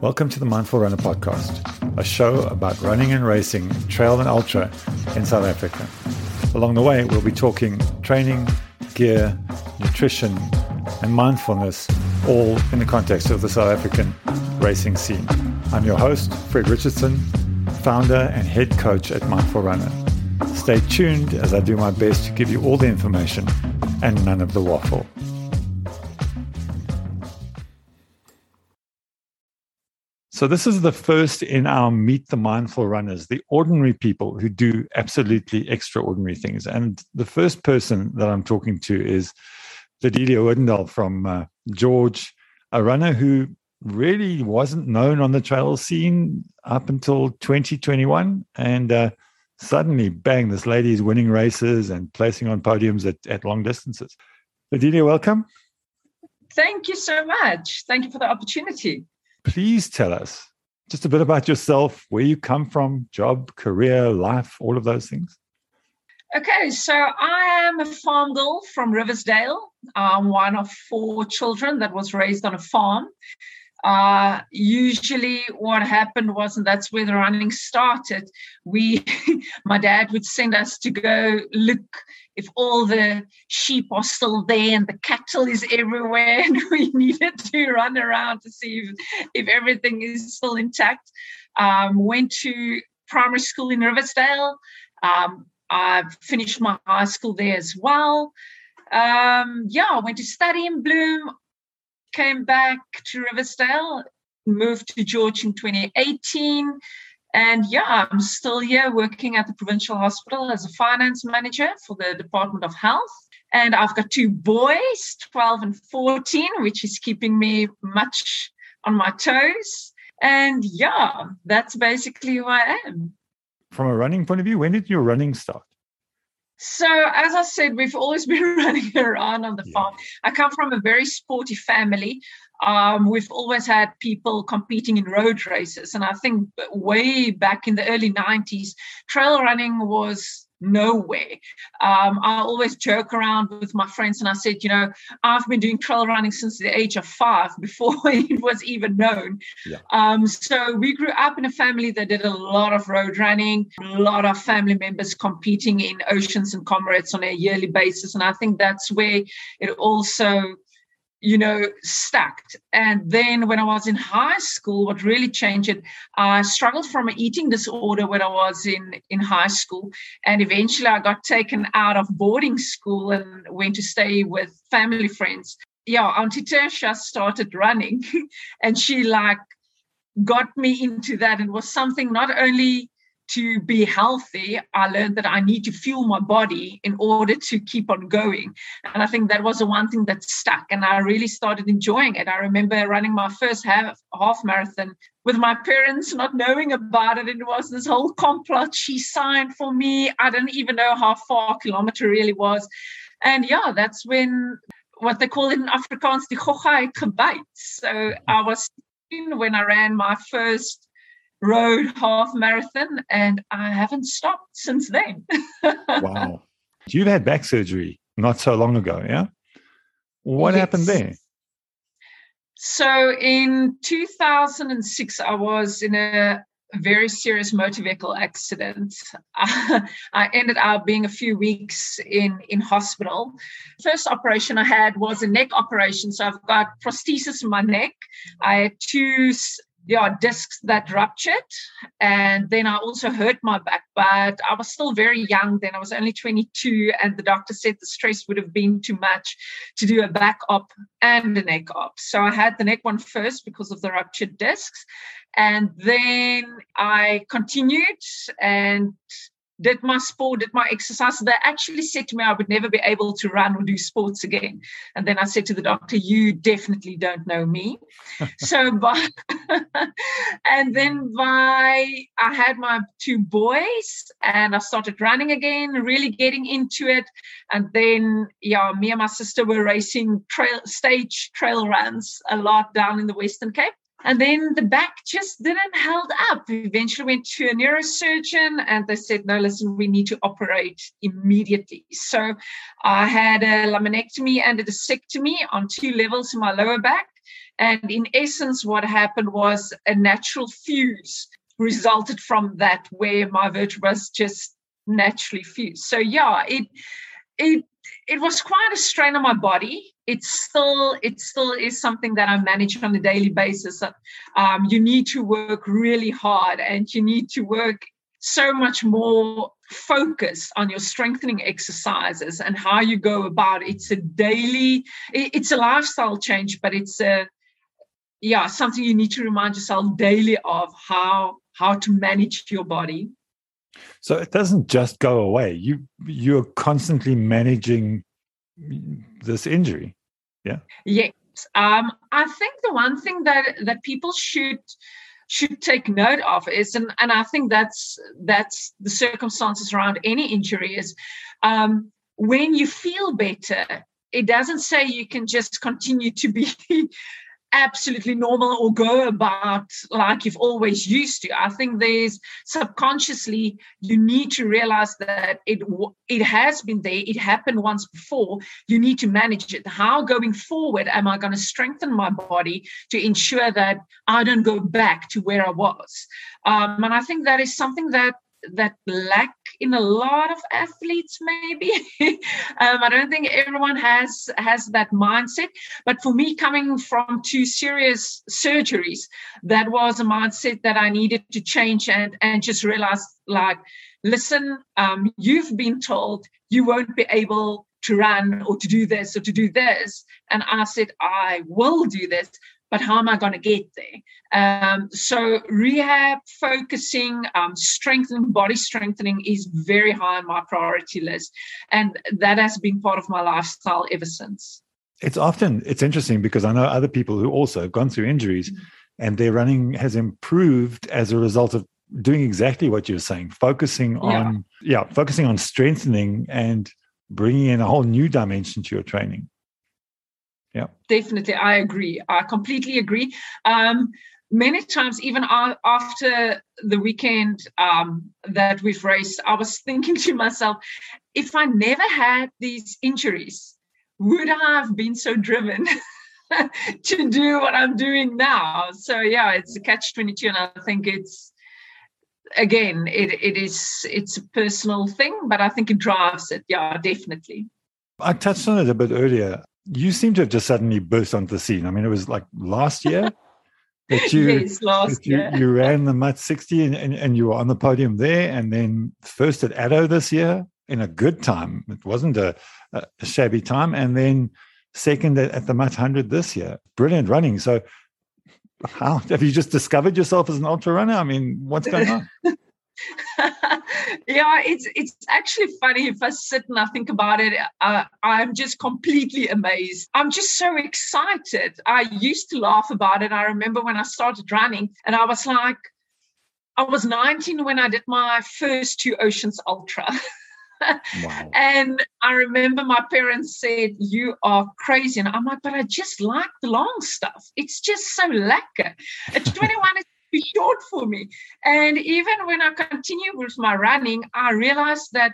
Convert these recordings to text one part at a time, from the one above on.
Welcome to the Mindful Runner podcast, a show about running and racing, trail and ultra in South Africa. Along the way, we'll be talking training, gear, nutrition, and mindfulness, all in the context of the South African racing scene. I'm your host, Fred Richardson, founder and head coach at Mindful Runner. Stay tuned as I do my best to give you all the information and none of the waffle. So, this is the first in our Meet the Mindful Runners, the ordinary people who do absolutely extraordinary things. And the first person that I'm talking to is Ladilia Odendaal from uh, George, a runner who really wasn't known on the trail scene up until 2021. And uh, suddenly, bang, this lady is winning races and placing on podiums at, at long distances. Ladilia, welcome. Thank you so much. Thank you for the opportunity. Please tell us just a bit about yourself, where you come from, job, career, life, all of those things. Okay, so I am a farm girl from Riversdale. I'm one of four children that was raised on a farm. Uh, usually, what happened was, and that's where the running started. We, my dad would send us to go look if all the sheep are still there and the cattle is everywhere, and we needed to run around to see if, if everything is still intact. Um, went to primary school in Riversdale. Um, I finished my high school there as well. Um, yeah, I went to study in Bloem came back to Riversdale, moved to George in 2018. And yeah, I'm still here working at the provincial hospital as a finance manager for the Department of Health. And I've got two boys, 12 and 14, which is keeping me much on my toes. And yeah, that's basically who I am. From a running point of view, when did your running start? So, as I said, we've always been running around on the yeah. farm. I come from a very sporty family. Um, we've always had people competing in road races. And I think way back in the early 90s, trail running was nowhere. Um, I always joke around with my friends and I said, you know, I've been doing trail running since the age of five before it was even known. Yeah. Um, so we grew up in a family that did a lot of road running, a lot of family members competing in oceans and comrades on a yearly basis. And I think that's where it also you know, stacked. And then when I was in high school, what really changed it, I struggled from an eating disorder when I was in, in high school. And eventually I got taken out of boarding school and went to stay with family friends. Yeah, Auntie Tertia started running and she like got me into that and was something not only to be healthy, I learned that I need to fuel my body in order to keep on going. And I think that was the one thing that stuck. And I really started enjoying it. I remember running my first half, half marathon with my parents not knowing about it. It was this whole complot. She signed for me. I didn't even know how far a kilometer really was. And yeah, that's when what they call in Afrikaans, die gogga het So I was when I ran my first road half marathon and I haven't stopped since then. wow. You've had back surgery not so long ago, yeah? What yes. happened there? So in 2006, I was in a very serious motor vehicle accident. I, I ended up being a few weeks in, in hospital. First operation I had was a neck operation. So I've got prosthesis in my neck. I had two yeah, discs that ruptured. And then I also hurt my back, but I was still very young then. I was only 22, and the doctor said the stress would have been too much to do a back op and a neck op. So I had the neck one first because of the ruptured discs. And then I continued and did my sport, did my exercise. They actually said to me I would never be able to run or do sports again. And then I said to the doctor, You definitely don't know me. so by and then mm. by I had my two boys and I started running again, really getting into it. And then yeah, me and my sister were racing trail stage trail runs a lot down in the Western Cape. And then the back just didn't held up. We eventually went to a neurosurgeon and they said, no, listen, we need to operate immediately. So I had a laminectomy and a discectomy on two levels in my lower back. And in essence, what happened was a natural fuse resulted from that, where my vertebrae just naturally fused. So yeah, it it it was quite a strain on my body. It's still it still is something that I manage on a daily basis. Um, you need to work really hard, and you need to work so much more focus on your strengthening exercises and how you go about it. it's a daily it's a lifestyle change but it's a yeah something you need to remind yourself daily of how how to manage your body so it doesn't just go away. You you're constantly managing this injury. Yeah. Yes. Um i think the one thing that that people should should take note of is, and, and I think that's that's the circumstances around any injury is um, when you feel better, it doesn't say you can just continue to be absolutely normal or go about like you've always used to. I think there's subconsciously you need to realize that it it has been there. It happened once before. You need to manage it. How going forward am I going to strengthen my body to ensure that I don't go back to where I was? Um, and I think that is something that that lack in a lot of athletes maybe. Um, i don't think everyone has has that mindset. But for me coming from two serious surgeries that was a mindset that i needed to change and and just realize like listen um, you've been told you won't be able to run or to do this or to do this. And i said i will do this but how am I going to get there? Um, so rehab, focusing, um, strengthening, body strengthening is very high on my priority list, and that has been part of my lifestyle ever since. It's often it's interesting because I know other people who also have gone through injuries, mm-hmm. and their running has improved as a result of doing exactly what you're saying, focusing on yeah, yeah focusing on strengthening and bringing in a whole new dimension to your training yeah. Definitely i agree. I completely agree. Um, many times even after the weekend um, that we've raced i was thinking to myself if i never had these injuries would i have been so driven to do what i'm doing now? So yeah it's a catch 22 and i think it's again it, it is it's a personal thing but i think it drives it. Yeah definitely. I touched on it a bit earlier you seem to have just suddenly burst onto the scene. I mean, it was like last year that you, yes, last you, year. you ran the MUT 60 and, and, and, you were on the podium there. And then first at Addo this year in a good time. It wasn't a, a shabby time. And then second at, at the MUT 100 this year. Brilliant running. So, how have you just discovered yourself as an ultra runner? I mean, what's going on? yeah, it's it's actually funny if I sit and I think about it. Uh, I'm just completely amazed. I'm just so excited. I used to laugh about it. I remember when I started running, and I was like, I was 19 when I did my first two Oceans Ultra. Wow. And I remember my parents said, You are crazy. And I'm like, But I just like the long stuff. It's just so lekker. At 21, it's short for me. And even when I continued with my running, I realized that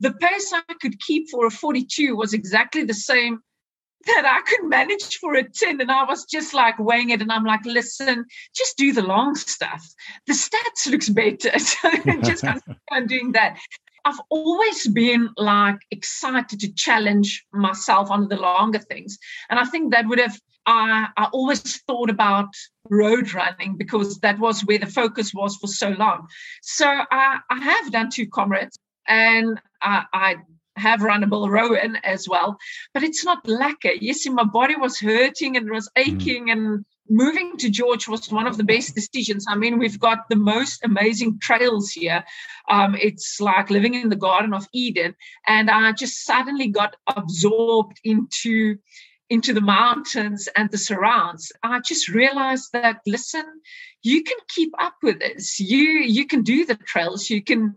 the pace I could keep for a 42 was exactly the same that I could manage for a 10. And I was just like weighing it. And I'm like, listen, just do the long stuff. The stats looks better. So just I'm doing that. I've always been like excited to challenge myself on the longer things. And I think that would have I, I always thought about road running because that was where the focus was for so long. So I, I have done two comrades and I, I have run a Bill Rowan as well, but it's not lekker. Yes, my body was hurting and was mm. aching, and moving to George was one of the best decisions. I mean, we've got the most amazing trails here. Um, it's like living in the Garden of Eden, and I just suddenly got absorbed into into the mountains and the surrounds. I just realized that listen you can keep up with this. You you can do the trails. You can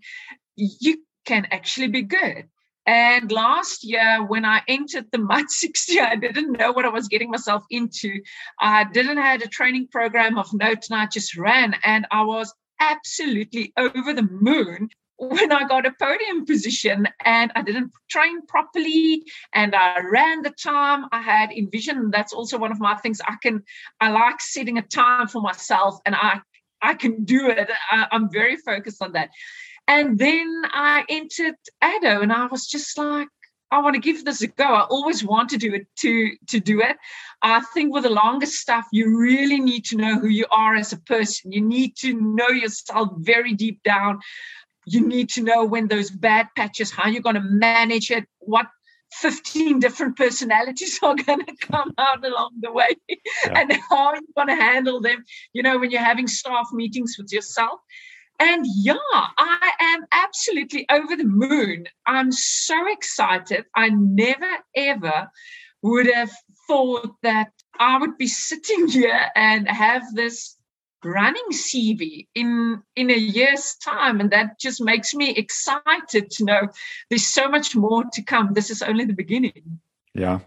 you can actually be good. And last year when i entered the MUT 60 i didn't know what i was getting myself into. I didn't have a training program of note and i just ran and i was absolutely over the moon when I got a podium position and I didn't train properly and I ran the time I had envisioned. That's also one of my things. I can, I like setting a time for myself and I, I can do it. I, I'm very focused on that. And then I entered Addo and I was just like, I want to give this a go. I always want to do it to to do it. I think with the longest stuff, you really need to know who you are as a person. You need to know yourself very deep down you need to know when those bad patches, how you're going to manage it, what 15 different personalities are going to come out along the way, yeah. and how you're going to handle them. You know, when you're having staff meetings with yourself. And yeah, I am absolutely over the moon. I'm so excited. I never, ever would have thought that I would be sitting here and have this running CV in in a year's time, and that just makes me excited to know there's so much more to come. This is only the beginning. Yeah,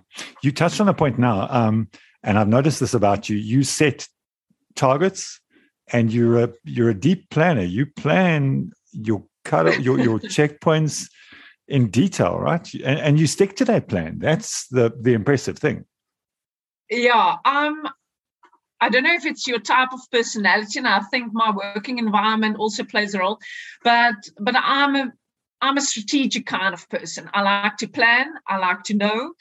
you touched on a point now, um, and I've noticed this about you. You set targets, and you're a you're a deep planner. You plan your cut your your checkpoints in detail, right? And, and you stick to that plan. That's the the impressive thing. Yeah, um, I don't know if it's your type of personality, and I think my working environment also plays a role. But but I'm a I'm a strategic kind of person. I like to plan. I like to know.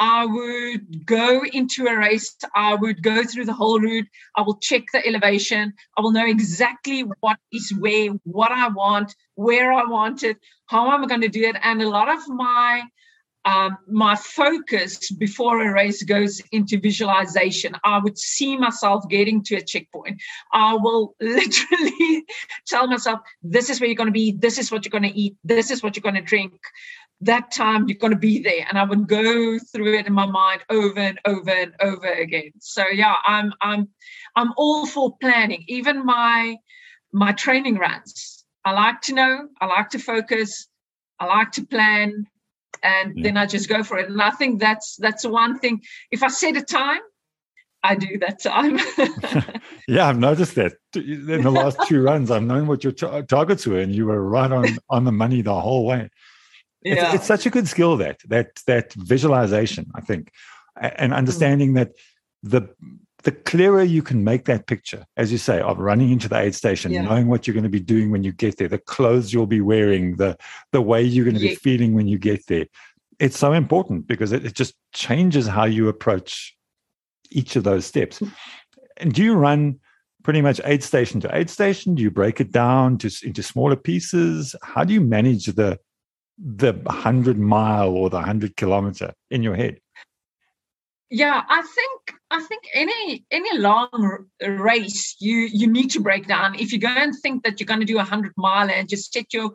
I would go into a race. I would go through the whole route. I will check the elevation. I will know exactly what is where, what I want, where I want it, how I'm going to do it. And a lot of my um, my focus before a race goes into visualization. I would see myself getting to a checkpoint. I will literally tell myself, this is where you're going to be, this is what you're going to eat, this is what you're going to drink. That time you're going to be there. And I would go through it in my mind over and over and over again. So yeah, I'm I'm I'm all for planning. Even my my training runs. I like to know, I like to focus, I like to plan and yeah. then I just go for it. And I think that's that's one thing. If I set a time, I do that time. yeah, I've noticed that in the last two runs. I've known what your t- targets were, and you were right on on the money the whole way. Yeah. It's, it's such a good skill that that that visualization. I think, and understanding mm. that the the clearer you can make that picture, as you say, of running into the aid station, yeah. knowing what you're going to be doing when you get there, the clothes you'll be wearing, the the way you're going to yeah. be feeling when you get there, it's so important because it, it just changes how you approach each of those steps. Hmm. And do you run pretty much aid station to aid station? Do you break it down to into smaller pieces? How do you manage the the hundred mile or the hundred kilometer in your head? Yeah, I think I think any any long race you you need to break down. If you go and think that you're going to do a hundred mile and just set your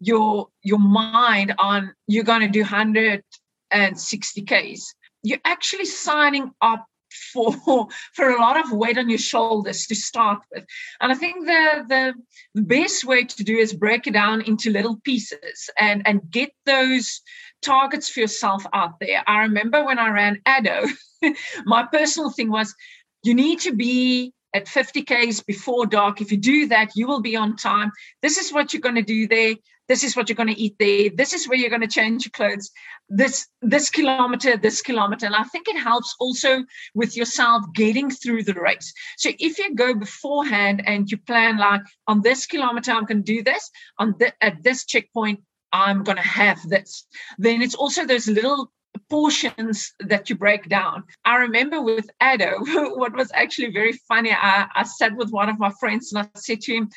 your your mind on you're going to do hundred and sixty k's, you're actually signing up for for a lot of weight on your shoulders to start with. And I think the the, best way to do is break it down into little pieces and and get those targets for yourself out there. I remember when I ran Addo, my personal thing was you need to be at 50 Ks before dark. If you do that, you will be on time. This is what you're going to do there. This is what you're going to eat there. This is where you're going to change your clothes. This this kilometer, this kilometer. And I think it helps also with yourself getting through the race. So if you go beforehand and you plan like on this kilometer, I'm going to do this. On the, at this checkpoint, I'm going to have this. Then it's also those little portions that you break down. I remember with Addo, what was actually very funny, I, I sat with one of my friends and I said to him,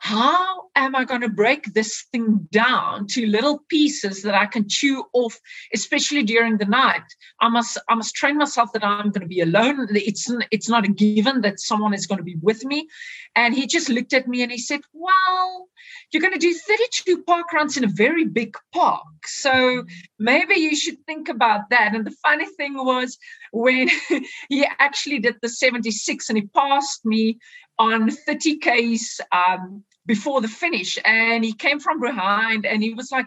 how am I going to break this thing down to little pieces that I can chew off, especially during the night? I must I must train myself that I'm going to be alone. It's it's not a given that someone is going to be with me. And he just looked at me and he said, Well, you're going to do 32 park runs in a very big park. So maybe you should think about that. And the funny thing was when he actually did the 76 and he passed me on 30 Ks um, before the finish. And he came from behind and he was like,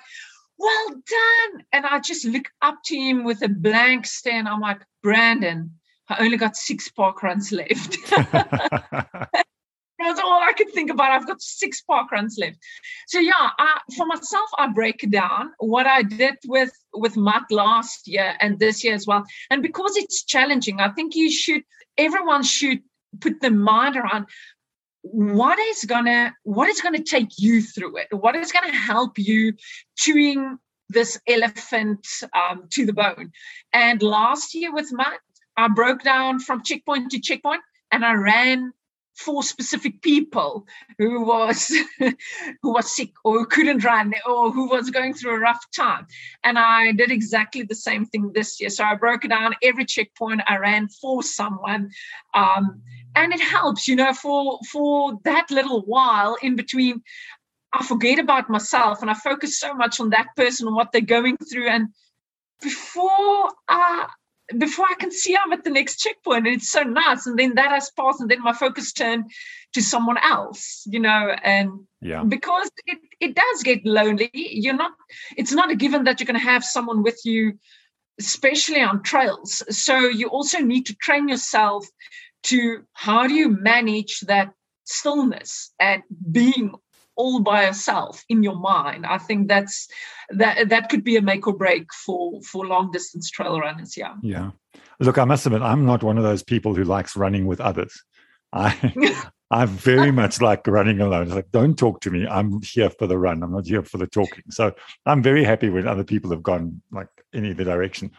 well done. And I just look up to him with a blank stare and I'm like, Brandon, I only got six park runs left. That's all I could think about I've got six park runs left. So yeah, I, for myself, I break down what I did with with MUT last year and this year as well. And because it's challenging, I think you should everyone should put the mind around what is gonna what is gonna take you through it? What is gonna help you chewing this elephant um, to the bone? And last year with MUT i broke down from checkpoint to checkpoint and i ran for specific people who was who was sick or who couldn't run or who was going through a rough time. And i did exactly the same thing this year. So i broke down every checkpoint. I ran for someone. Um, and it helps you know for for that little while in between i forget about myself and i focus so much on that person and what they're going through. And before uh before I can see I'm at the next checkpoint, and it's so nice. And then that has passed, and then my focus turned to someone else, you know. And yeah, because it it does get lonely. You're not. It's not a given that you're going to have someone with you, especially on trails. So you also need to train yourself to how do you manage that stillness and being all by yourself in your mind. I think that's that that could be a make or break for for long distance trail runners yeah. Yeah. Look i must admit i'm not one of those people who likes running with others. I i very much like running alone. It's like don't talk to me. I'm here for the run. I'm not here for the talking. So i'm very happy when other people have gone like in either direction.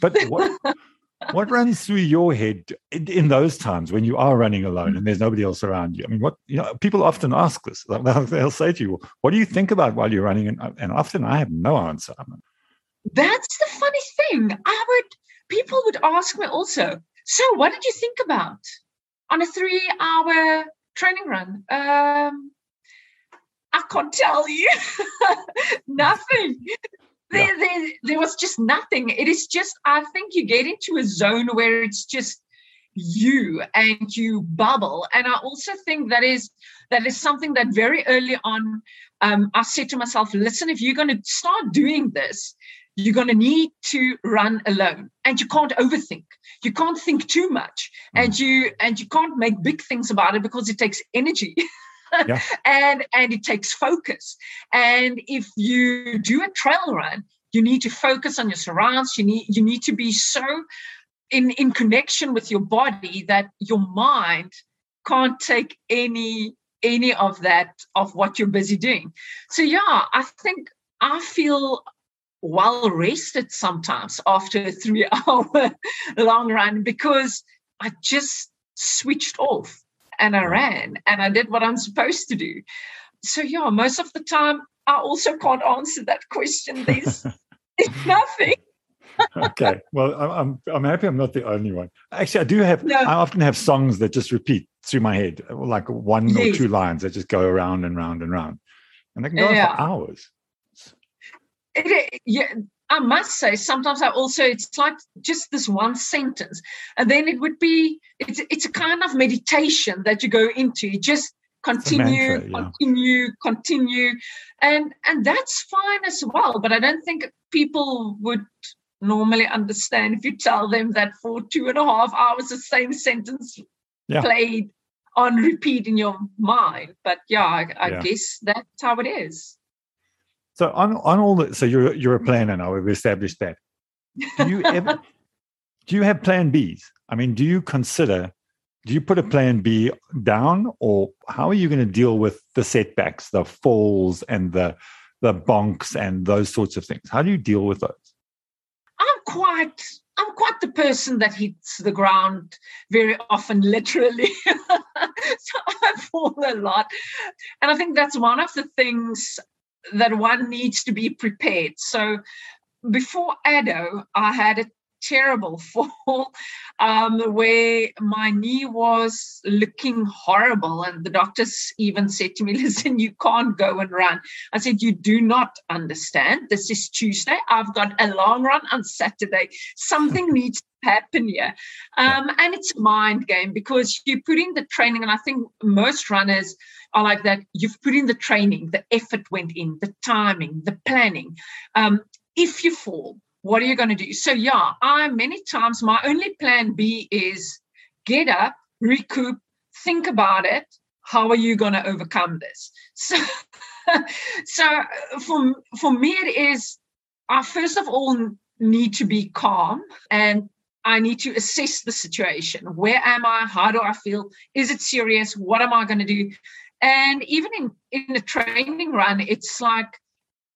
But what what runs through your head in, those times when you are running alone and there's nobody else around you? I mean, what you know, people often ask this. They'll, they'll say to you, "What do you think about while you're running?" And, and often I have no answer. That's the funny thing. I would people would ask me also. So, what did you think about on a three-hour training run? Um, I can't tell you nothing there, yeah. there, there was just nothing. It is just, I think you get into a zone where it's just you and you bubble. And I also think that is that is something that very early on um, I said to myself, listen, if you're going to start doing this, you're going to need to run alone and you can't overthink you can't think too much mm. and you and you can't make big things about it because it takes energy yeah. and and it takes focus. And if you do a trail run, you need to focus on your surrounds. You need you need to be so in in connection with your body that your mind can't take any any of that of what you're busy doing. So yeah, I think I feel well rested sometimes after a three hour long run because I just switched off and I ran and I did what I'm supposed to do. So yeah, most of the time I also can't answer that question. There's, there's nothing. okay. Well, I'm I'm happy I'm not the only one. Actually, I do have. No. I often have songs that just repeat through my head, like one yes. or two lines that just go around and round and round, and they can go yeah. on for hours. It, yeah, I must say, sometimes I also it's like just this one sentence, and then it would be it's it's a kind of meditation that you go into. You just continue, mantra, yeah. continue, continue, and and that's fine as well. But I don't think people would normally understand if you tell them that for two and a half hours the same sentence yeah. played on repeat in your mind. But yeah, I, I yeah. guess that's how it is. So on on all the so you're you're a planner now. We've established that. Do you ever do you have plan Bs? I mean, do you consider do you put a plan B down, or how are you going to deal with the setbacks, the falls, and the the bonks and those sorts of things? How do you deal with those? I'm quite I'm quite the person that hits the ground very often, literally. so I fall a lot. And I think that's one of the things that one needs to be prepared. So before Addo, I had a terrible fall um, where my knee was looking horrible. And the doctors even said to me, Listen, you can't go and run. I said, You do not understand. This is Tuesday. I've got a long run on Saturday. Something needs to happen here. Um, and it's a mind game because you put in the training, and I think most runners are like that. You've put in the training, the effort went in, the timing, the planning. Um, if you fall, what are you going to do? So, yeah, I many times my only plan B is get up, recoup, think about it. how are you going to overcome this? So, so for, for me, it is, I first of all need to be calm and I need to assess the situation. Where am I? How do I feel? Is it serious? What am I going to do? And even in in a training run, it's like,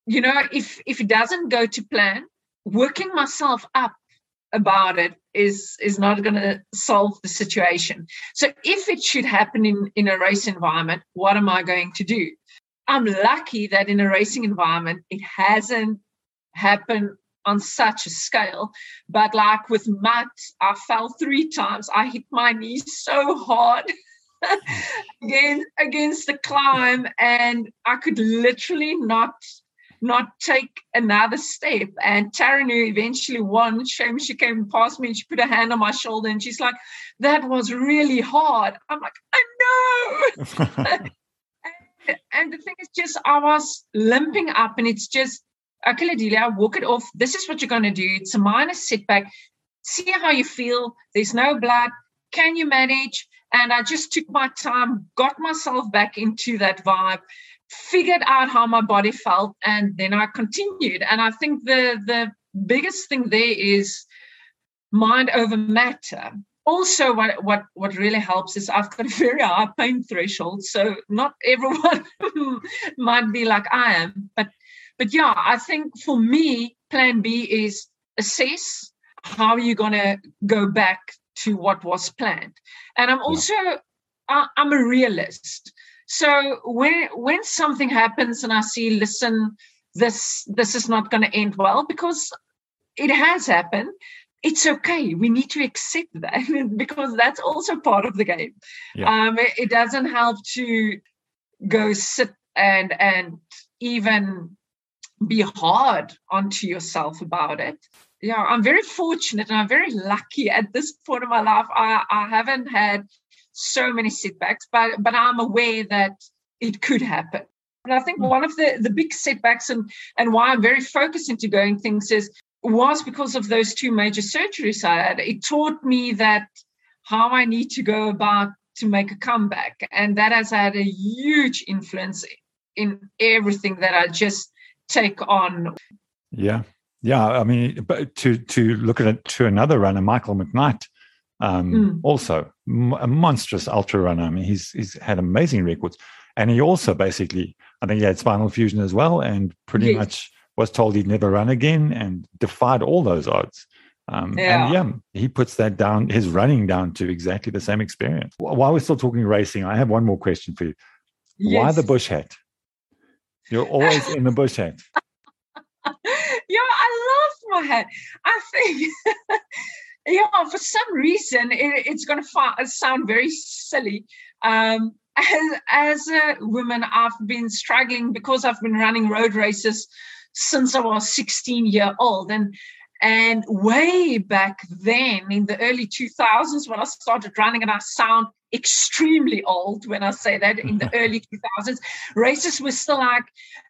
you know, if if it doesn't go to plan, working myself up about it is is not going to solve the situation. So if it should happen in in a race environment, what am I going to do? I'm lucky that in a racing environment, it hasn't happened on such a scale. But like with MUT, I fell three times. I hit my knee so hard against against the climb, and I could literally not not take another step. And Taryn, who eventually won, shame she came past me and she put her hand on my shoulder and she's like, "That was really hard." I'm like, "I know." and, and the thing is, just I was limping up, and it's just okay, Delia, walk it off. This is what you're going to do. It's a minor setback. See how you feel. There's no blood. Can you manage? And I just took my time, got myself back into that vibe, figured out how my body felt, and then I continued. And I think the the biggest thing there is mind over matter. Also, what what what really helps is I've got a very high pain threshold, so not everyone might be like I am, but but yeah, I think for me, plan B is assess how you're going to go back to what was planned. And I'm also, yeah. I'm a realist. So when when something happens and I see, listen, this this is not going to end well because it has happened. It's okay. We need to accept that because that's also part of the game. Yeah. Um, it, it doesn't help to go sit and and even be hard onto yourself about it. Yeah, I'm very fortunate and I'm very lucky at this point of my life. I, I haven't had so many setbacks, but but I'm aware that it could happen. And I think hmm. one of the, the big setbacks and, and why I'm very focused into going things is was because of those two major surgeries I had. It taught me that how I need to go about to make a comeback. And that has had a huge influence in everything that I just take on. Yeah, yeah. I mean, but to to look at it to another runner, Michael McKnight, um, mm. also a monstrous ultra runner. I mean, he's he's had amazing records, and he also basically, I think he had spinal fusion as well, and pretty yes. much was told he'd never run again, and defied all those odds. Um, yeah. And yeah, he puts that down, his running down to exactly the same experience. While we're still talking racing, I have one more question for you. Yes. Why the bush hat? You're always in the bush hat. yeah, I love my hat. I think, yeah, for some reason, it, it's going to sound very silly. Um, as, as a woman, I've been struggling because I've been running road races since I was 16 year old. And and way back then in the early 2000s, when I started running, and I sound extremely old when I say that in the early 2000s. Races were still like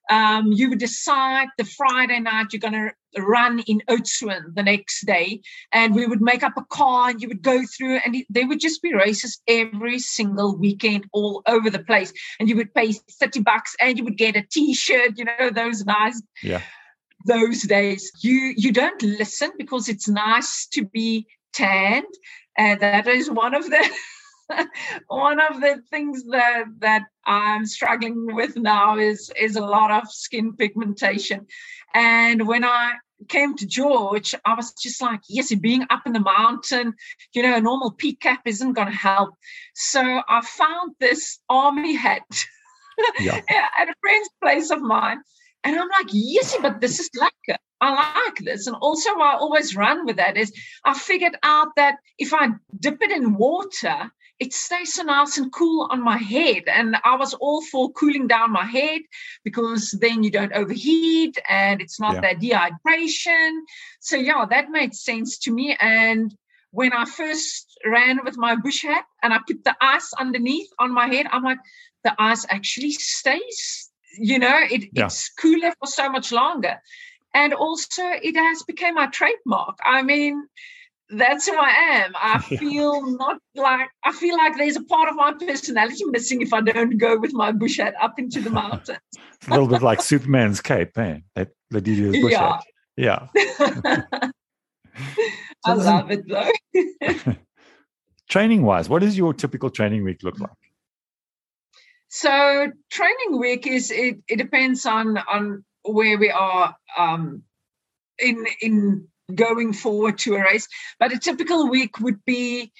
um, you would decide the Friday night you're going to run in Oudtshoorn the next day, and we would make up a car and you would go through, and it, there would just be races every single weekend all over the place. And you would pay 30 bucks and you would get a t shirt, you know, those nice. Yeah. Those days, you you don't listen because it's nice to be tanned, and that is one of the one of the things that that I'm struggling with now is is a lot of skin pigmentation. And when I came to George, I was just like, yes, being up in the mountain, you know, a normal peak cap isn't going to help. So I found this army hat yeah. at a friend's place of mine. And I'm like, yes, but this is like I like this. And also, I always run with that is I figured out that if I dip it in water, it stays so nice and cool on my head. And I was all for cooling down my head because then you don't overheat and it's not yeah. that dehydration. So, yeah, that made sense to me. And when I first ran with my bush hat and I put the ice underneath on my head, I'm like, the ice actually stays, you know, it, yeah. it's cooler for so much longer. And also, it has become my trademark. I mean, that's who I am. I feel not like I feel like there's a part of my personality missing if I don't go with my bush hat up into the mountains. a little bit like Superman's cape, eh? That Ladilia's bush yeah. hat. Yeah. I love it though. training wise, what does your typical training week look like? So training week is it, it depends on on where we are um, in in going forward to a race. But a typical week would be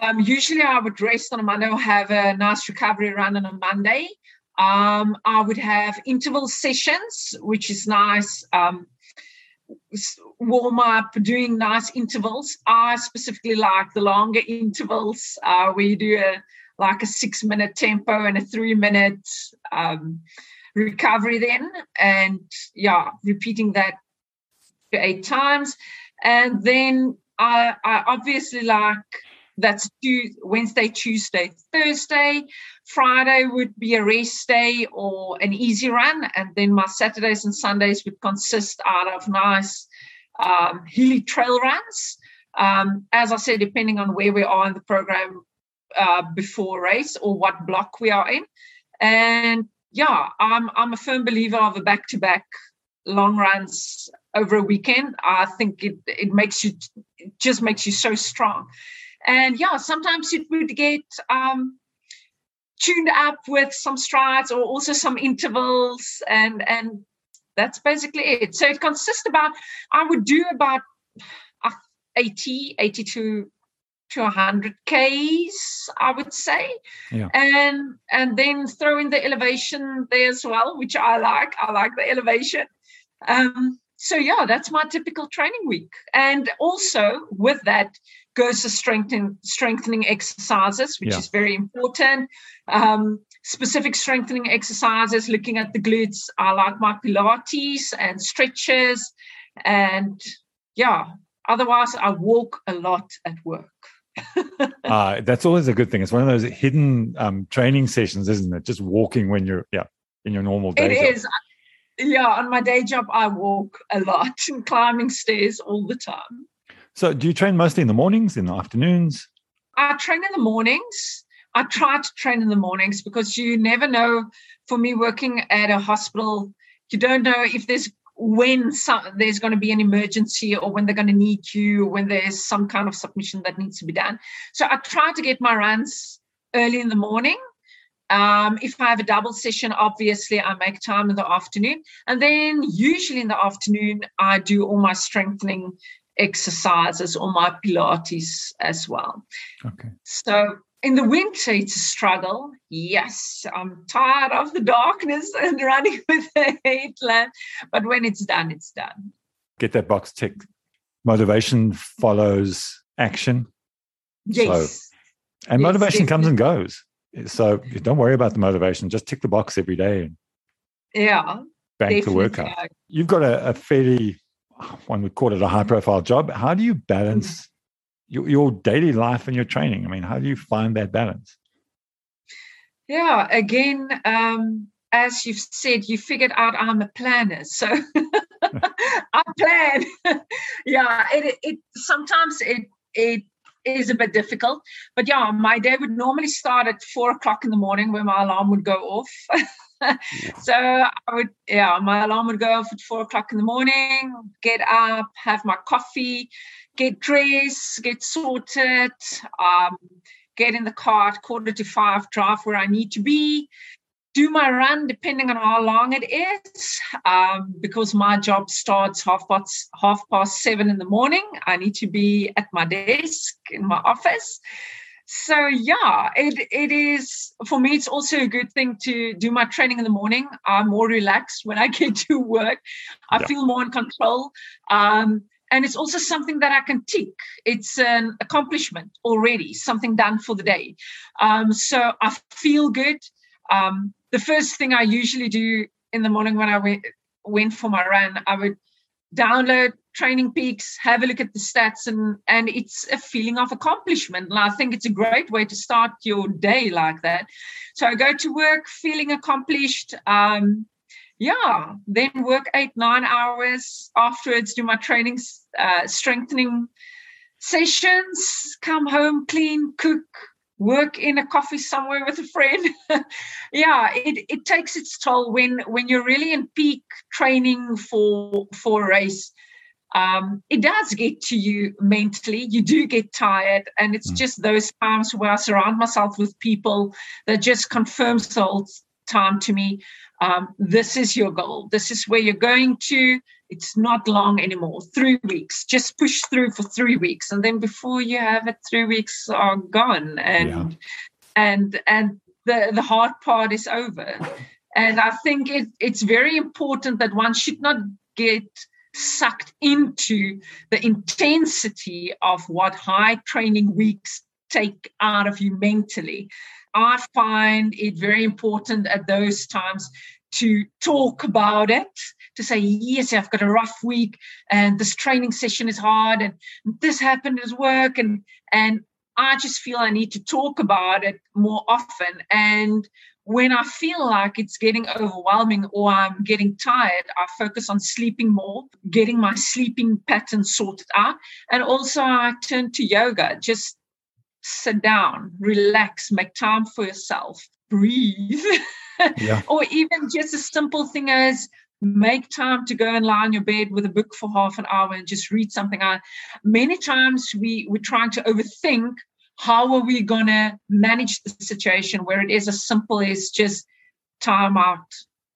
um, usually I would rest on a Monday or have a nice recovery run on a Monday. Um, I would have interval sessions, which is nice. Um, warm up, doing nice intervals. I specifically like the longer intervals uh, where you do a like a six minute tempo and a three minute um, recovery then. And yeah, repeating that eight times. And then I, I obviously like that's Wednesday, Tuesday, Thursday. Friday would be a rest day or an easy run. And then my Saturdays and Sundays would consist out of nice um, hilly trail runs. Um, as I said, depending on where we are in the program uh, before race or what block we are in. And yeah, I'm I'm a firm believer of a back to back long runs over a weekend. I think it it makes you it just makes you so strong. And yeah, sometimes it would get um, tuned up with some strides or also some intervals and and that's basically it. So it consists about I would do about uh, 80, 82 to 100 k's i would say yeah. and and then throw in the elevation there as well which i like i like the elevation um, so yeah that's my typical training week and also with that goes the strengthening strengthening exercises which yeah. is very important um, specific strengthening exercises looking at the glutes i like my pilates and stretches and yeah otherwise i walk a lot at work uh, that's always a good thing. It's one of those hidden um, training sessions, isn't it? Just walking when you're yeah in your normal day. It job. is. Yeah, on my day job, I walk a lot and climbing stairs all the time. So, do you train mostly in the mornings, in the afternoons? I train in the mornings. I try to train in the mornings because you never know. For me, working at a hospital, you don't know if there's when some, there's going to be an emergency or when they're going to need you, when there's some kind of submission that needs to be done. So I try to get my runs early in the morning. Um, if I have a double session, obviously I make time in the afternoon. And then usually in the afternoon, I do all my strengthening exercises or my Pilates as well. Okay. So in the winter it's a struggle. Yes i'm tired of the darkness and running with a headlamp but when it's done it's done. Get that box ticked motivation follows action. Yes. so, and yes, motivation comes and goes so don't worry about the motivation just tick the box every day and yeah bank the workout you've got a, a fairly one would call it a high profile job how do you balance mm your, your daily life and your training? I mean, how do you find that balance? Yeah, again, um, as you've said, you figured out I'm a planner, so I plan. yeah, it it sometimes it it is a bit difficult, but yeah, my day would normally start at four o'clock in the morning when my alarm would go off. so I would, yeah, my alarm would go off at four o'clock in the morning, get up, have my coffee, get dressed, get sorted, um, get in the car at quarter to five, drive where I need to be, do my run depending on how long it is, um, because my job starts half past half past seven in the morning. I need to be at my desk in my office. So yeah, it it is for me. It's also a good thing to do my training in the morning. I'm more relaxed when I get to work. I yeah. feel more in control. Um, and it's also something that I can tick. It's an accomplishment already, something done for the day. Um, so I feel good. Um, the first thing I usually do in the morning when I went, went for my run, I would download Training Peaks, have a look at the stats, and and it's a feeling of accomplishment. And I think it's a great way to start your day like that. So I go to work feeling accomplished. Um, yeah, then work eight, nine hours afterwards, do my training, uh, strengthening sessions, come home, clean, cook, work in a coffee somewhere with a friend. yeah, it, it takes its toll when when you're really in peak training for for a race. Um, it does get to you mentally. You do get tired, and it's mm. just those times where I surround myself with people that just confirms the whole time to me. Um, this is your goal. This is where you're going to. It's not long anymore. Three weeks. Just push through for three weeks, and then before you have it, three weeks are gone, and yeah. and and the the hard part is over. And I think it, it's very important that one should not get sucked into the intensity of what high training weeks take out of you mentally. I find it very important at those times to talk about it, to say, yes, I've got a rough week and this training session is hard and this happened at work. And, and I just feel I need to talk about it more often. And when I feel like it's getting overwhelming or I'm getting tired, I focus on sleeping more, getting my sleeping pattern sorted out. And also, I turn to yoga. Just sit down, relax, make time for yourself, breathe. Yeah. or even just a simple thing as make time to go and lie on your bed with a book for half an hour and just read something I, Many times we, we're trying to overthink how are we going to manage the situation where it is as simple as just time out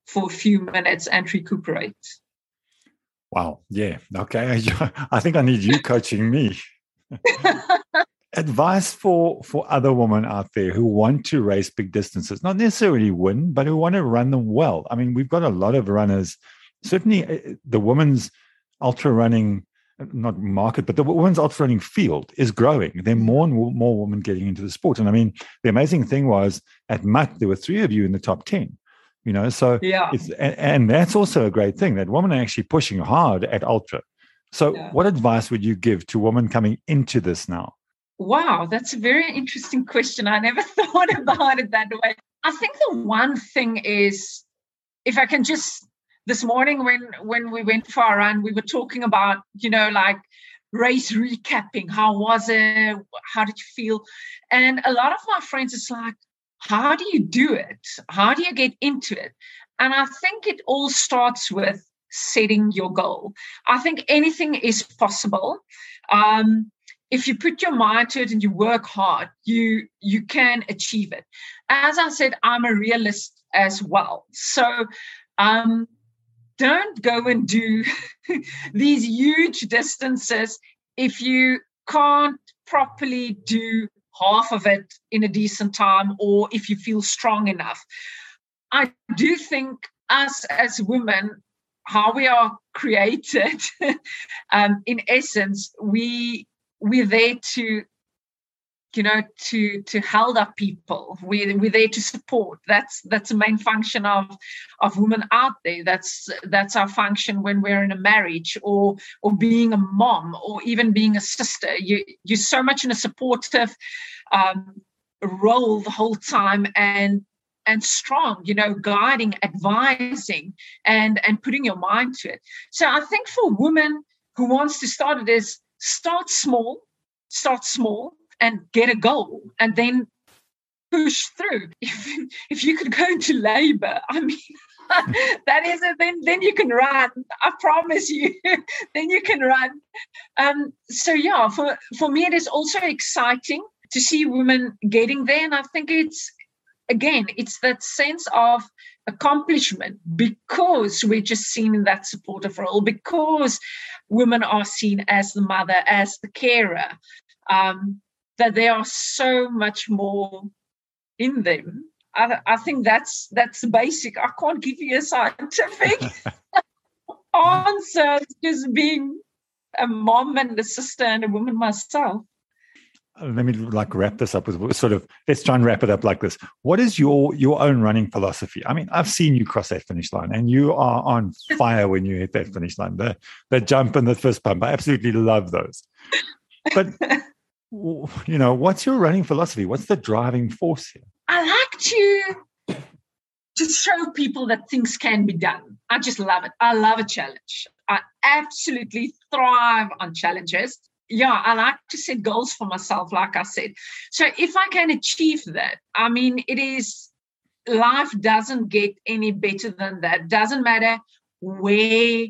for a few minutes and recuperate. Wow. Yeah. Okay. I think I need you coaching me. Advice for for other women out there who want to race big distances, not necessarily win, but who want to run them well. I mean, we've got a lot of runners. Certainly, uh, the women's ultra running not market, but the women's ultra running field is growing. There are more and more women getting into the sport. And I mean, the amazing thing was at MUT, there were three of you in the top 10, you know, so yeah. It's, and, and that's also a great thing that women are actually pushing hard at ultra. So yeah. what advice would you give to women coming into this now? Wow, that's a very interesting question. I never thought about it that way. I think the one thing is if I can just this morning when when we went for a run, we were talking about you know like race recapping. How was it? How did you feel? And a lot of my friends, it's like, how do you do it? How do you get into it? And I think it all starts with setting your goal. I think anything is possible. Um, if you put your mind to it and you work hard, you you can achieve it. As I said, I'm a realist as well. So um, don't go and do these huge distances if you can't properly do half of it in a decent time or if you feel strong enough. I do think us as women, how we are created, um, in essence, we we're there to you know to to help up people we, we're there to support. That's that's the main function of of women out there. That's that's our function when we're in a marriage or or being a mom or even being a sister. You you're so much in a supportive um, role the whole time and and strong you know guiding advising and and putting your mind to it. So i think for women who wants to start it is start small start small and get a goal and then push through. If, if you could go into labor, I mean, that is it. Then then you can run. I promise you. then you can run. Um, so yeah, for for me, it is also exciting to see women getting there, and I think it's again, it's that sense of accomplishment because we're just seen in that supportive role, because women are seen as the mother, as the carer. Um, that there are so much more in them. I, I think that's that's basic. I can't give you a scientific answer. just being a mom and a sister and a woman myself. Uh, let me like wrap this up with sort of let's try and wrap it up like this. What is your your own running philosophy? I mean, I've seen you cross that finish line, and you are on fire when you hit that finish line. The the jump and the first pump. I absolutely love those. But you know, what's your running philosophy? What's the driving force here? I like to to show people that things can be done. I just love it. I love a challenge. I absolutely thrive on challenges. Yeah, I like to set goals for myself, like I said. So if I can achieve that, I mean, it is life doesn't get any better than that. Doesn't matter where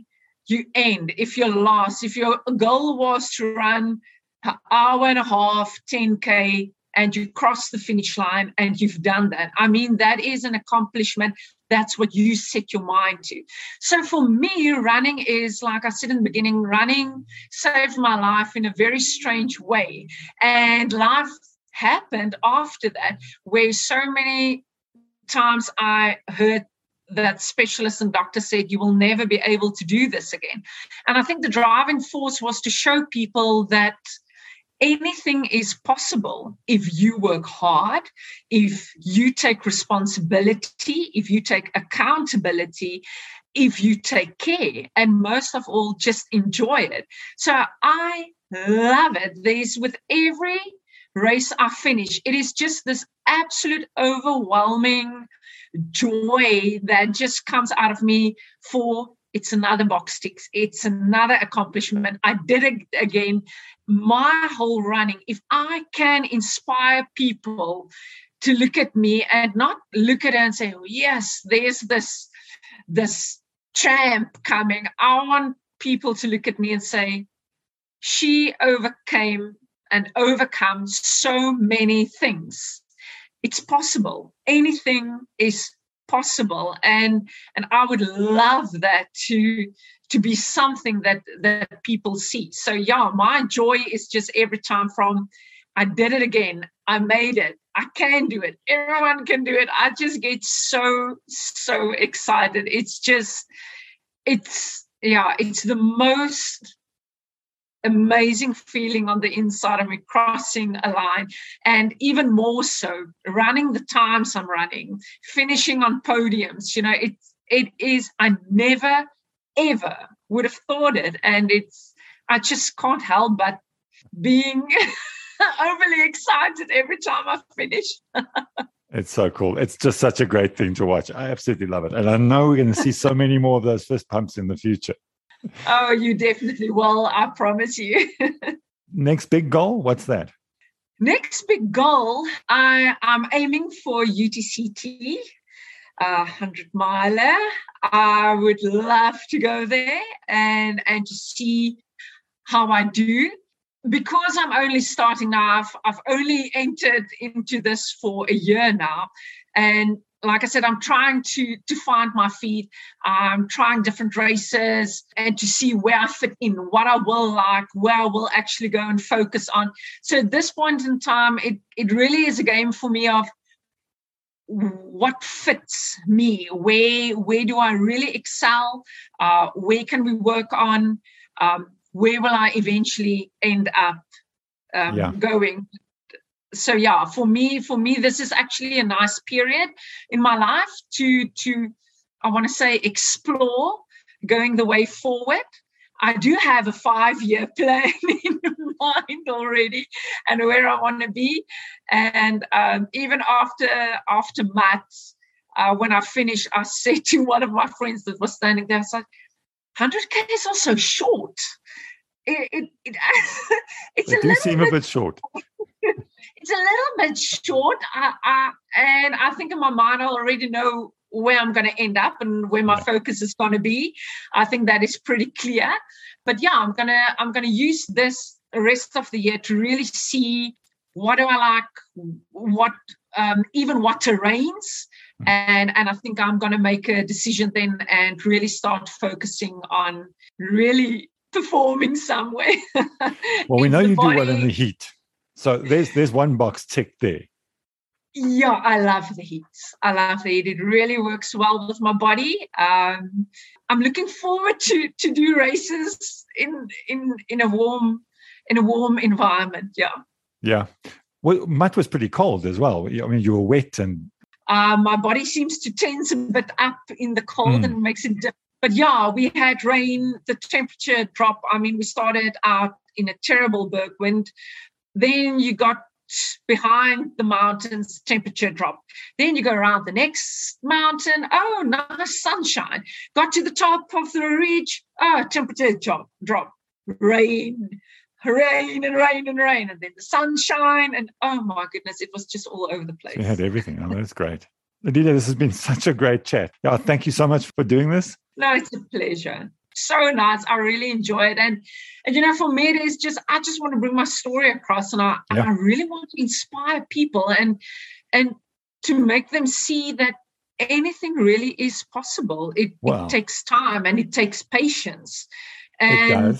you end. If you're lost, if your goal was to run an hour and a half, 10K, and you cross the finish line and you've done that. I mean, that is an accomplishment. That's what you set your mind to. So for me, running is, like I said in the beginning, running saved my life in a very strange way. And life happened after that, where so many times I heard that specialists and doctors said you will never be able to do this again. And I think the driving force was to show people that anything is possible if you work hard, if you take responsibility, if you take accountability, if you take care, and most of all, just enjoy it. So I love it. There's with every race I finish, it is just this absolute overwhelming joy that just comes out of me for it's another box ticks. It's another accomplishment. I did it again. My whole running if i can inspire people to look at me and not look at it and say oh, yes there's this this champ coming i want people to look at me and say she overcame and overcome so many things. It's possible. Anything is possible, and and I would love that to to be something that that people see. So yeah, my joy is just every time from I did it again. I made it. I can do it. Everyone can do it. I just get so so excited. It's just it's yeah, it's the most amazing feeling on the inside of me crossing a line and even more so running the times i'm running finishing on podiums you know it it is i never ever would have thought it and it's i just can't help but being overly excited every time i finish It's so cool. It's just such a great thing to watch. I absolutely love it. And I know we're going to see so many more of those fist pumps in the future oh, you definitely will. I promise you. Next big goal? What's that? Next big goal, I, I'm aiming for UTCT, a uh, hundred miler. I would love to go there and and to see how I do. Because I'm only starting now, I've, I've only entered into this for a year now, and like I said, I'm trying to to find my feet. I'm trying different races and to see where I fit in, what I will like, where I will actually go and focus on. So at this point in time, it it really is a game for me of what fits me. Where where do I really excel? Uh, where can we work on? Um, where will I eventually end up um, yeah. going? So yeah for me for me this is actually a nice period in my life to to i want to say explore going the way forward. I do have a five year plan in mind already and where i want to be. And um, even after after maths uh, when i finished i said to one of my friends that was standing there i said 100k is also short. It, it, it it's they a do seem bit, a bit short it's a little bit short. I, I, and I think in my mind, I already know where I'm going to end up and where my focus is going to be. I think that is pretty clear. But yeah, I'm gonna I'm gonna use this rest of the year to really see what do I like, what um, even what terrains, and and I think I'm gonna make a decision then and really start focusing on really performing somewhere. well, we know you body. do well in the heat. So there's there's one box ticked there. Yeah, I love the heat. I love the heat. It really works well with my body. Um, I'm looking forward to to do races in in in a warm in a warm environment. Yeah. Yeah. Well, MUT was pretty cold as well. I mean, you were wet and. Uh, my body seems to tense a bit up in the cold mm. and makes it. But yeah, we had rain. The temperature drop. I mean, we started out in a terrible berg wind. Then you got behind the mountains, temperature dropped. Then you go around the next mountain. Oh, nice sunshine. Got to the top of the ridge. Oh, temperature drop, drop. Rain. rain and rain and rain, and then the sunshine, and oh my goodness, it was just all over the place. You had everything. Oh, that's great. Ladilia, this has been such a great chat. Yeah, thank you so much for doing this. No, it's a pleasure. So nice. I really enjoy it. And and you know, for me it is just I just want to bring my story across and I yeah. I really want to inspire people and and to make them see that anything really is possible. It, wow. it takes time and it takes patience. And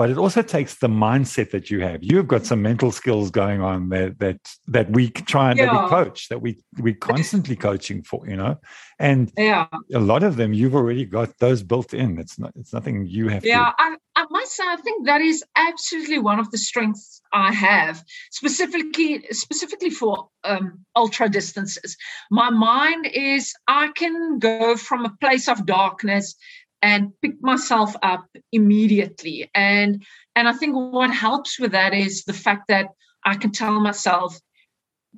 but it also takes the mindset that you have. You've got some mental skills going on that that that we try and yeah. that we coach, that we we constantly coaching for, you know. And yeah, a lot of them you've already got those built in. It's not it's nothing you have yeah, to. I, I must say I think that is absolutely one of the strengths I have, specifically specifically for um, ultra distances. My mind is I can go from a place of darkness and pick myself up immediately. And and i think what helps with that is the fact that i can tell myself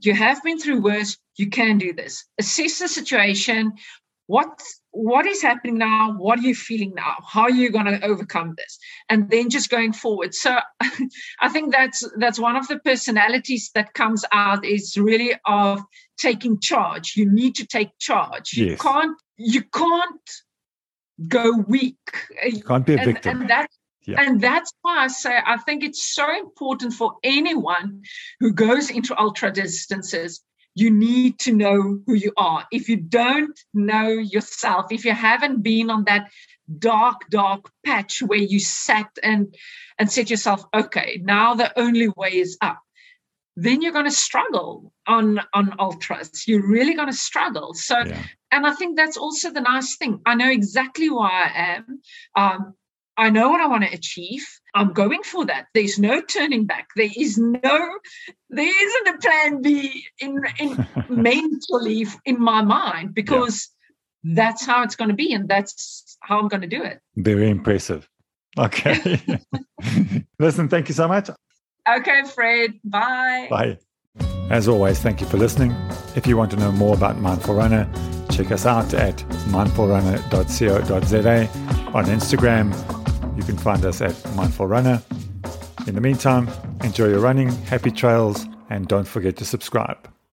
you have been through worse. You can do this. Assess the situation. What what is happening now? What are you feeling now? How are you going to overcome this? And then just going forward. So i think that's that's one of the personalities that comes out is really of taking charge. You need to take charge. Yes. you can't you can't go weak. You can't be a victim. And, and that, yeah. And that's why I say I think it's so important for anyone who goes into ultra distances. You need to know who you are. If you don't know yourself, if you haven't been on that dark, dark patch where you sat and and said yourself, okay, now the only way is up, then you're going to struggle on on ultras. You're really going to struggle. So yeah and I think that's also the nice thing. I know exactly why I am. Um, I know what I want to achieve. I'm going for that. There's no turning back. There is no, there isn't a plan B in, in mentally in my mind because yeah. that's how it's going to be and that's how I'm going to do it. Very impressive. Okay. Listen, thank you so much. Okay, Fred. Bye. Bye. As always, thank you for listening. If you want to know more about Mindful Runner, check us out at mindfulrunner.co.za. On Instagram, you can find us at Mindful Runner. In the meantime, enjoy your running, happy trails, and don't forget to subscribe.